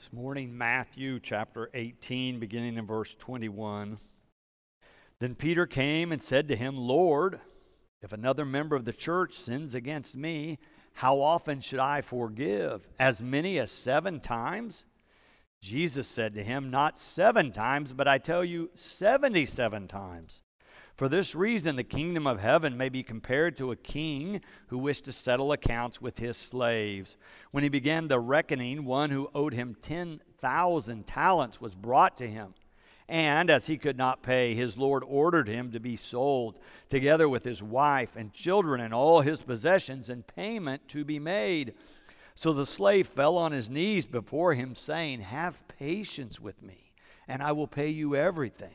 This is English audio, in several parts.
This morning, Matthew chapter 18, beginning in verse 21. Then Peter came and said to him, Lord, if another member of the church sins against me, how often should I forgive? As many as seven times? Jesus said to him, Not seven times, but I tell you, 77 times. For this reason, the kingdom of heaven may be compared to a king who wished to settle accounts with his slaves. When he began the reckoning, one who owed him 10,000 talents was brought to him. And as he could not pay, his Lord ordered him to be sold, together with his wife and children and all his possessions, and payment to be made. So the slave fell on his knees before him, saying, Have patience with me, and I will pay you everything.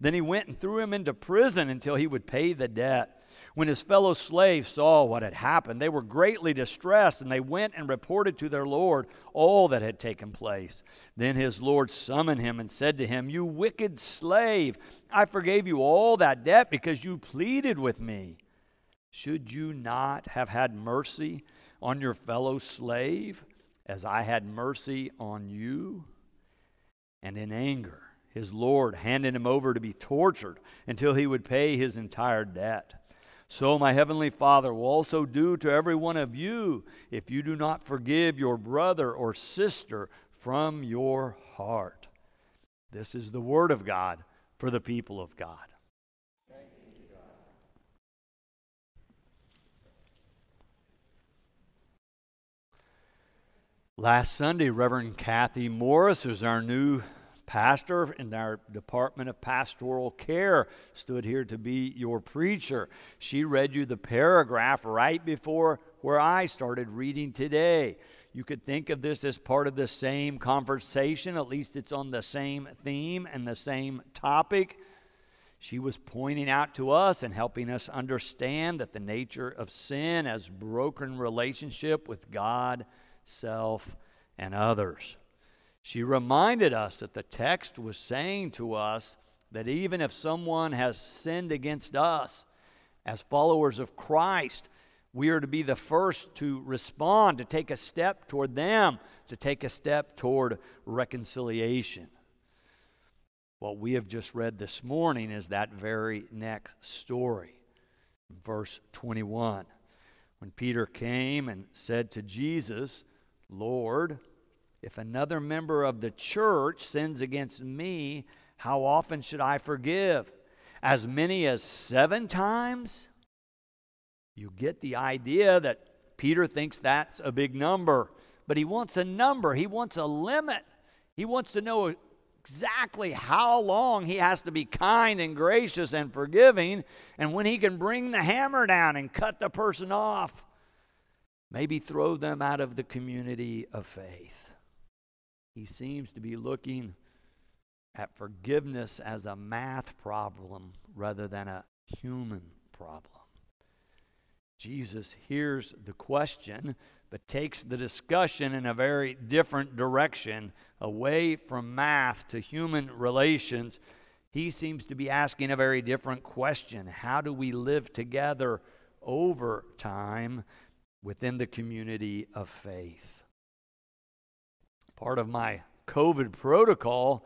Then he went and threw him into prison until he would pay the debt. When his fellow slaves saw what had happened, they were greatly distressed, and they went and reported to their Lord all that had taken place. Then his Lord summoned him and said to him, You wicked slave, I forgave you all that debt because you pleaded with me. Should you not have had mercy on your fellow slave as I had mercy on you? And in anger, his Lord handed him over to be tortured until he would pay his entire debt. So my heavenly Father will also do to every one of you if you do not forgive your brother or sister from your heart. This is the word of God for the people of God. Last Sunday, Reverend Kathy Morris was our new pastor in our department of pastoral care stood here to be your preacher. She read you the paragraph right before where I started reading today. You could think of this as part of the same conversation, at least it's on the same theme and the same topic. She was pointing out to us and helping us understand that the nature of sin as broken relationship with God, self, and others. She reminded us that the text was saying to us that even if someone has sinned against us, as followers of Christ, we are to be the first to respond, to take a step toward them, to take a step toward reconciliation. What we have just read this morning is that very next story. Verse 21. When Peter came and said to Jesus, Lord, if another member of the church sins against me, how often should I forgive? As many as seven times? You get the idea that Peter thinks that's a big number, but he wants a number, he wants a limit. He wants to know exactly how long he has to be kind and gracious and forgiving, and when he can bring the hammer down and cut the person off, maybe throw them out of the community of faith. He seems to be looking at forgiveness as a math problem rather than a human problem. Jesus hears the question, but takes the discussion in a very different direction, away from math to human relations. He seems to be asking a very different question How do we live together over time within the community of faith? Part of my COVID protocol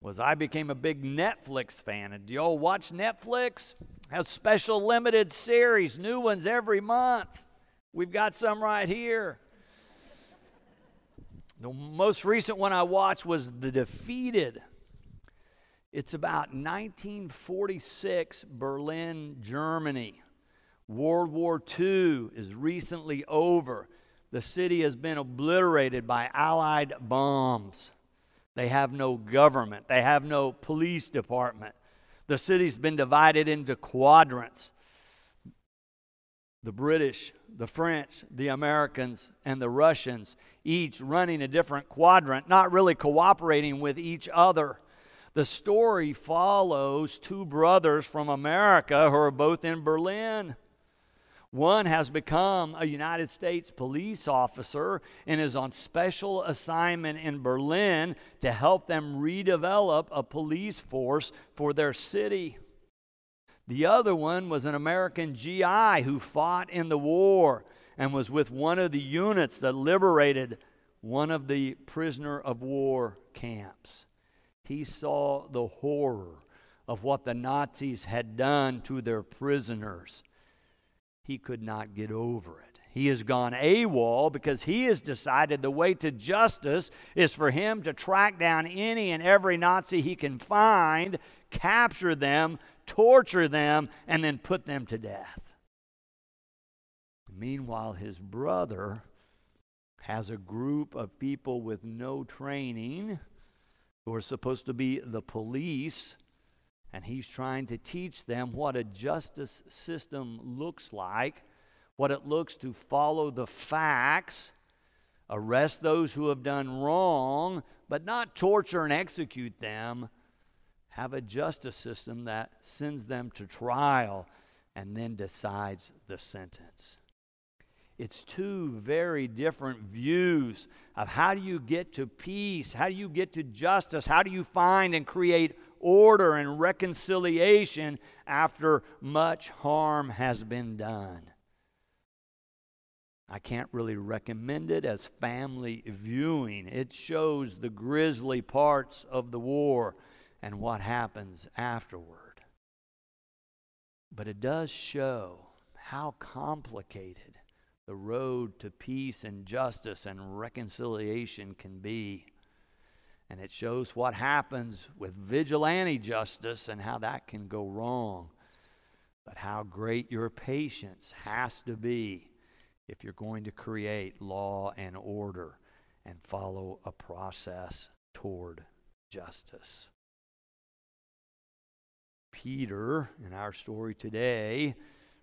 was I became a big Netflix fan. And do y'all watch Netflix? Has special limited series, new ones every month. We've got some right here. The most recent one I watched was The Defeated. It's about 1946 Berlin, Germany. World War II is recently over. The city has been obliterated by Allied bombs. They have no government, they have no police department. The city's been divided into quadrants the British, the French, the Americans, and the Russians, each running a different quadrant, not really cooperating with each other. The story follows two brothers from America who are both in Berlin. One has become a United States police officer and is on special assignment in Berlin to help them redevelop a police force for their city. The other one was an American GI who fought in the war and was with one of the units that liberated one of the prisoner of war camps. He saw the horror of what the Nazis had done to their prisoners he could not get over it. He has gone AWOL because he has decided the way to justice is for him to track down any and every Nazi he can find, capture them, torture them, and then put them to death. Meanwhile, his brother has a group of people with no training who are supposed to be the police and he's trying to teach them what a justice system looks like, what it looks to follow the facts, arrest those who have done wrong, but not torture and execute them. Have a justice system that sends them to trial and then decides the sentence. It's two very different views of how do you get to peace? How do you get to justice? How do you find and create order and reconciliation after much harm has been done. I can't really recommend it as family viewing. It shows the grisly parts of the war and what happens afterward. But it does show how complicated the road to peace and justice and reconciliation can be. And it shows what happens with vigilante justice and how that can go wrong. But how great your patience has to be if you're going to create law and order and follow a process toward justice. Peter, in our story today,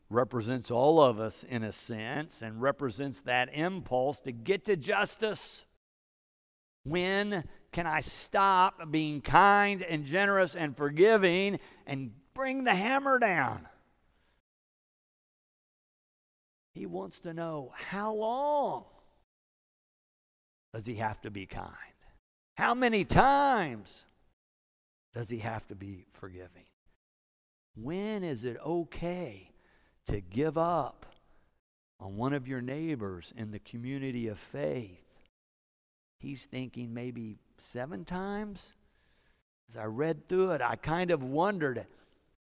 represents all of us in a sense and represents that impulse to get to justice. When can I stop being kind and generous and forgiving and bring the hammer down? He wants to know how long does he have to be kind? How many times does he have to be forgiving? When is it okay to give up on one of your neighbors in the community of faith? He's thinking maybe seven times. As I read through it, I kind of wondered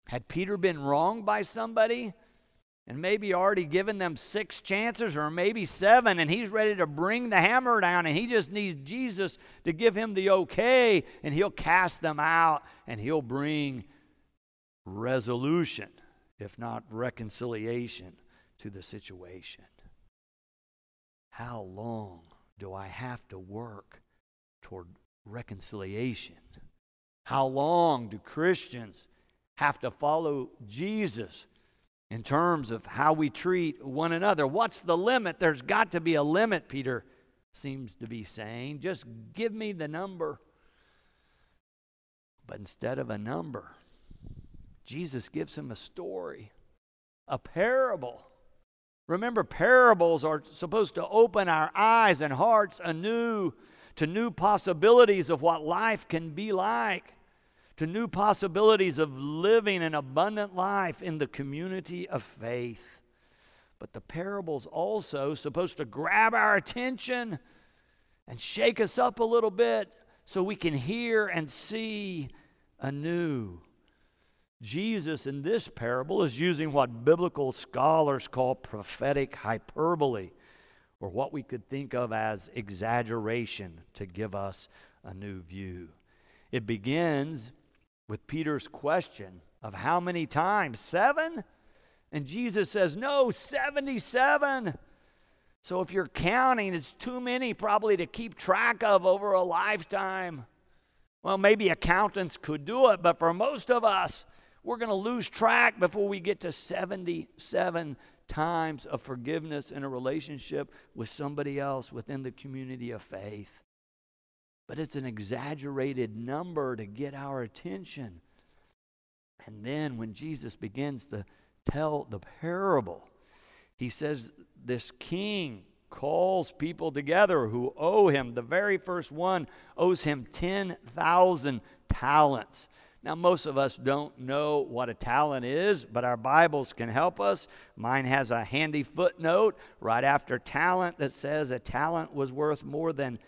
had Peter been wronged by somebody and maybe already given them six chances or maybe seven, and he's ready to bring the hammer down and he just needs Jesus to give him the okay and he'll cast them out and he'll bring resolution, if not reconciliation, to the situation. How long do I have to work toward reconciliation? How long do Christians have to follow Jesus in terms of how we treat one another? What's the limit? There's got to be a limit, Peter seems to be saying. Just give me the number. But instead of a number, Jesus gives him a story, a parable. Remember, parables are supposed to open our eyes and hearts anew to new possibilities of what life can be like, to new possibilities of living an abundant life in the community of faith. But the parable's also supposed to grab our attention and shake us up a little bit so we can hear and see anew. Jesus in this parable is using what biblical scholars call prophetic hyperbole or what we could think of as exaggeration to give us a new view. It begins with Peter's question of how many times? Seven? And Jesus says, No, 77. So if you're counting, it's too many probably to keep track of over a lifetime. Well, maybe accountants could do it, but for most of us, we're going to lose track before we get to 77 times of forgiveness in a relationship with somebody else within the community of faith. but it's an exaggerated number to get our attention. And then when Jesus begins to tell the parable, he says, This king calls people together who owe him. The very first one owes him 10,000 talents. Now, most of us don't know what a talent is, but our Bibles can help us. Mine has a handy footnote right after talent that says a talent was worth more than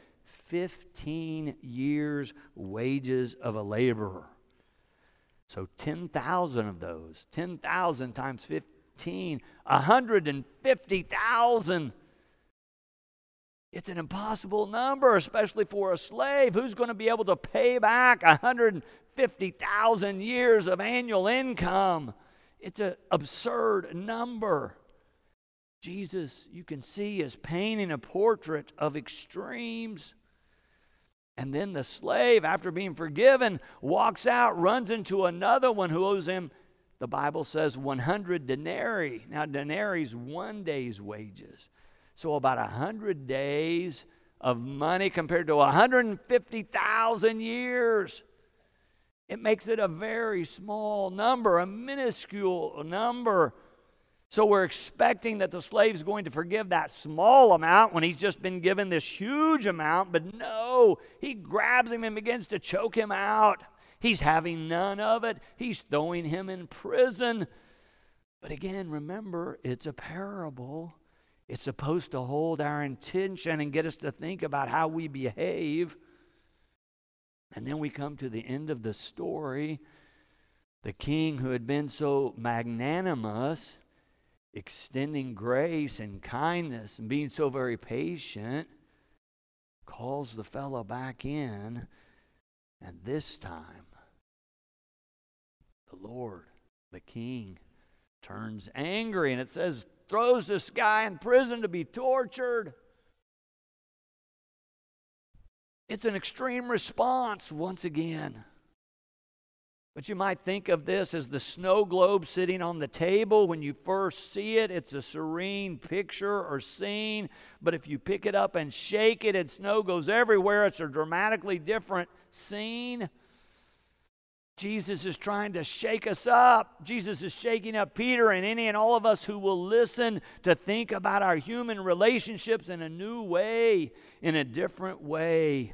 15 years' wages of a laborer. So 10,000 of those, 10,000 times 15, 150,000 it's an impossible number, especially for a slave. Who's going to be able to pay back 150,000 years of annual income? It's an absurd number. Jesus, you can see, is painting a portrait of extremes. And then the slave, after being forgiven, walks out, runs into another one who owes him, the Bible says, 100 denarii. Now, denarii is one day's wages. So about 100 days of money compared to 150,000 years. It makes it a very small number, a minuscule number. So we're expecting that the slave's going to forgive that small amount when he's just been given this huge amount, but no, he grabs him and begins to choke him out. He's having none of it. He's throwing him in prison. But again, remember, it's a parable. It's supposed to hold our intention and get us to think about how we behave. And then we come to the end of the story. The king who had been so magnanimous, extending grace and kindness and being so very patient, calls the fellow back in. And this time, the Lord, the king, turns angry. And it says, throws this guy in prison to be tortured. It's an extreme response once again. But you might think of this as the snow globe sitting on the table. When you first see it, it's a serene picture or scene. But if you pick it up and shake it and snow goes everywhere, it's a dramatically different scene. Jesus is trying to shake us up. Jesus is shaking up Peter and any and all of us who will listen to think about our human relationships in a new way, in a different way.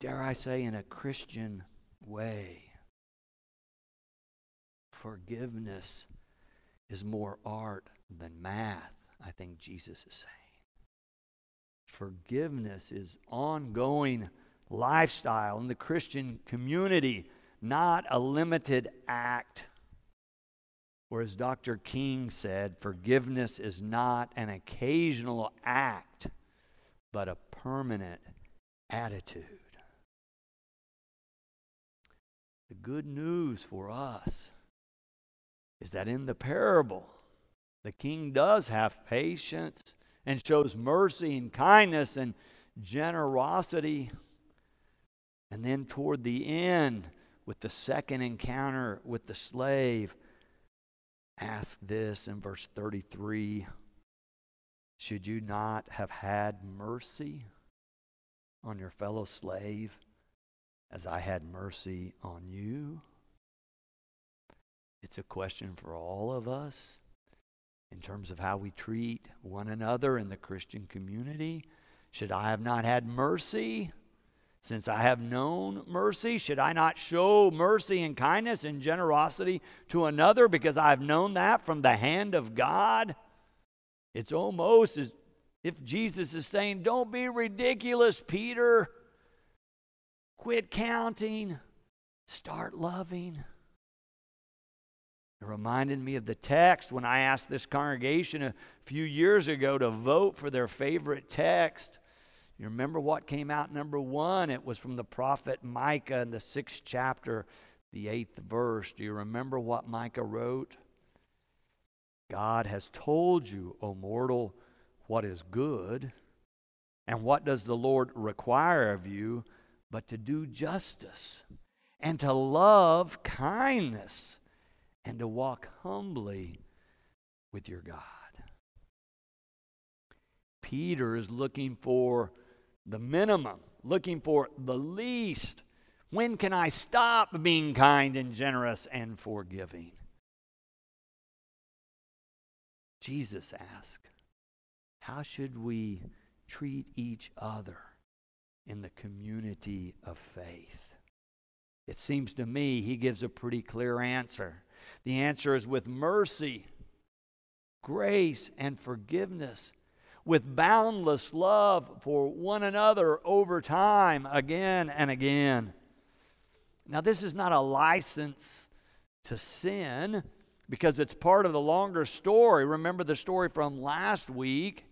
Dare I say, in a Christian way. Forgiveness is more art than math, I think Jesus is saying. Forgiveness is ongoing lifestyle in the Christian community, not a limited act. Or as Dr. King said, forgiveness is not an occasional act, but a permanent attitude. The good news for us is that in the parable, the king does have patience and shows mercy and kindness and generosity. And then toward the end, with the second encounter with the slave, ask this in verse 33 Should you not have had mercy on your fellow slave as I had mercy on you? It's a question for all of us in terms of how we treat one another in the Christian community. Should I have not had mercy? Since I have known mercy, should I not show mercy and kindness and generosity to another because I've known that from the hand of God? It's almost as if Jesus is saying, Don't be ridiculous, Peter. Quit counting, start loving. It reminded me of the text when I asked this congregation a few years ago to vote for their favorite text. You remember what came out number one? It was from the prophet Micah in the sixth chapter, the eighth verse. Do you remember what Micah wrote? God has told you, O mortal, what is good. And what does the Lord require of you but to do justice and to love kindness and to walk humbly with your God? Peter is looking for the minimum, looking for the least. When can I stop being kind and generous and forgiving? Jesus asked, How should we treat each other in the community of faith? It seems to me he gives a pretty clear answer. The answer is with mercy, grace, and forgiveness, with boundless love for one another over time, again and again. Now, this is not a license to sin because it's part of the longer story. Remember the story from last week,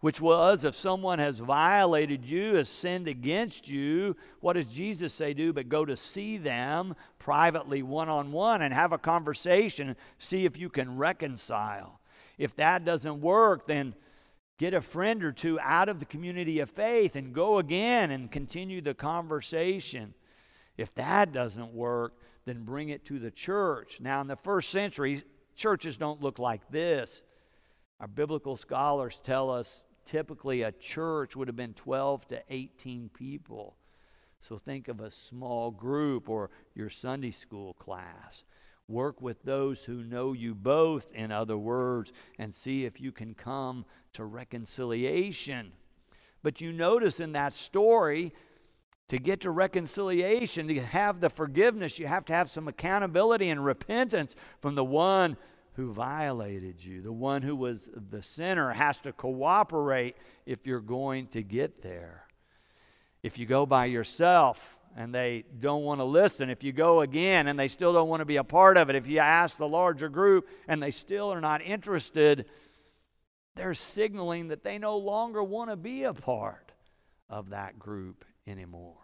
which was if someone has violated you, has sinned against you, what does Jesus say do but go to see them privately, one on one, and have a conversation, see if you can reconcile. If that doesn't work, then get a friend or two out of the community of faith and go again and continue the conversation. If that doesn't work, then bring it to the church. Now, in the first century, churches don't look like this. Our biblical scholars tell us typically a church would have been 12 to 18 people. So think of a small group or your Sunday school class. Work with those who know you both, in other words, and see if you can come to reconciliation. But you notice in that story, to get to reconciliation, to have the forgiveness, you have to have some accountability and repentance from the one who violated you. The one who was the sinner has to cooperate if you're going to get there. If you go by yourself and they don't want to listen, if you go again and they still don't want to be a part of it, if you ask the larger group and they still are not interested, they're signaling that they no longer want to be a part of that group anymore.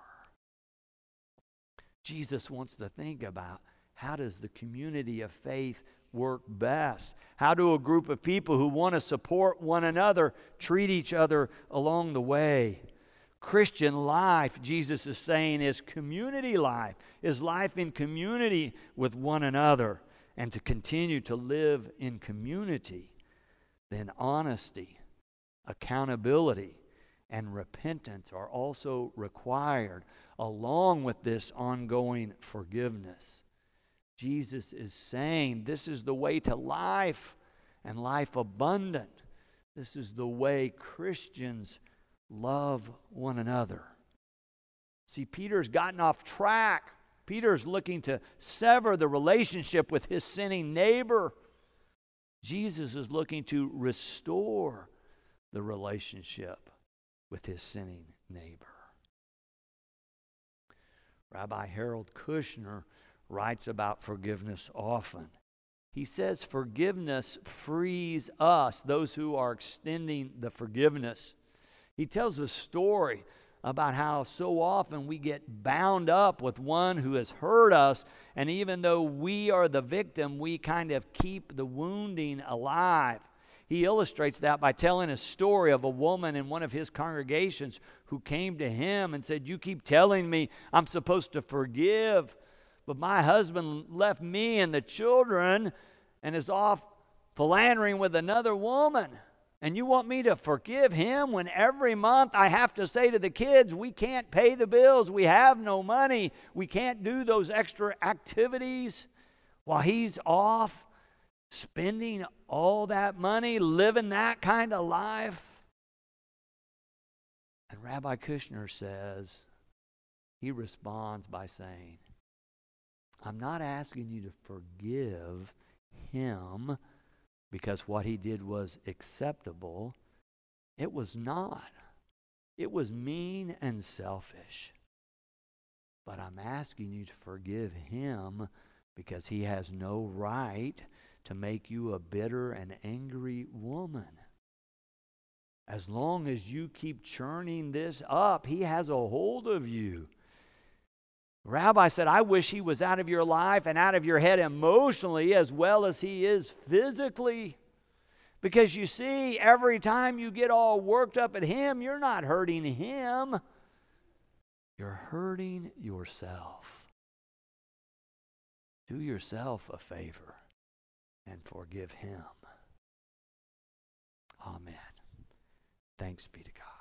Jesus wants to think about how does the community of faith work best? How do a group of people who want to support one another treat each other along the way? Christian life, Jesus is saying, is community life, is life in community with one another, and to continue to live in community. Then honesty, accountability, and repentance are also required along with this ongoing forgiveness. Jesus is saying this is the way to life and life abundant. This is the way Christians love one another. See, Peter's gotten off track. Peter's looking to sever the relationship with his sinning neighbor. Jesus is looking to restore the relationship with his sinning neighbor. Rabbi Harold Kushner writes about forgiveness often. He says forgiveness frees us, those who are extending the forgiveness. He tells a story about how so often we get bound up with one who has hurt us, and even though we are the victim, we kind of keep the wounding alive. He illustrates that by telling a story of a woman in one of his congregations who came to him and said, You keep telling me I'm supposed to forgive, but my husband left me and the children and is off philandering with another woman. And you want me to forgive him when every month I have to say to the kids, we can't pay the bills, we have no money, we can't do those extra activities while he's off spending all that money, living that kind of life? And Rabbi Kushner says, he responds by saying, I'm not asking you to forgive him because what he did was acceptable. It was not. It was mean and selfish. But I'm asking you to forgive him because he has no right to make you a bitter and angry woman. As long as you keep churning this up, he has a hold of you. Rabbi said, I wish he was out of your life and out of your head emotionally as well as he is physically. Because you see, every time you get all worked up at him, you're not hurting him, you're hurting yourself. Do yourself a favor and forgive him. Amen. Thanks be to God.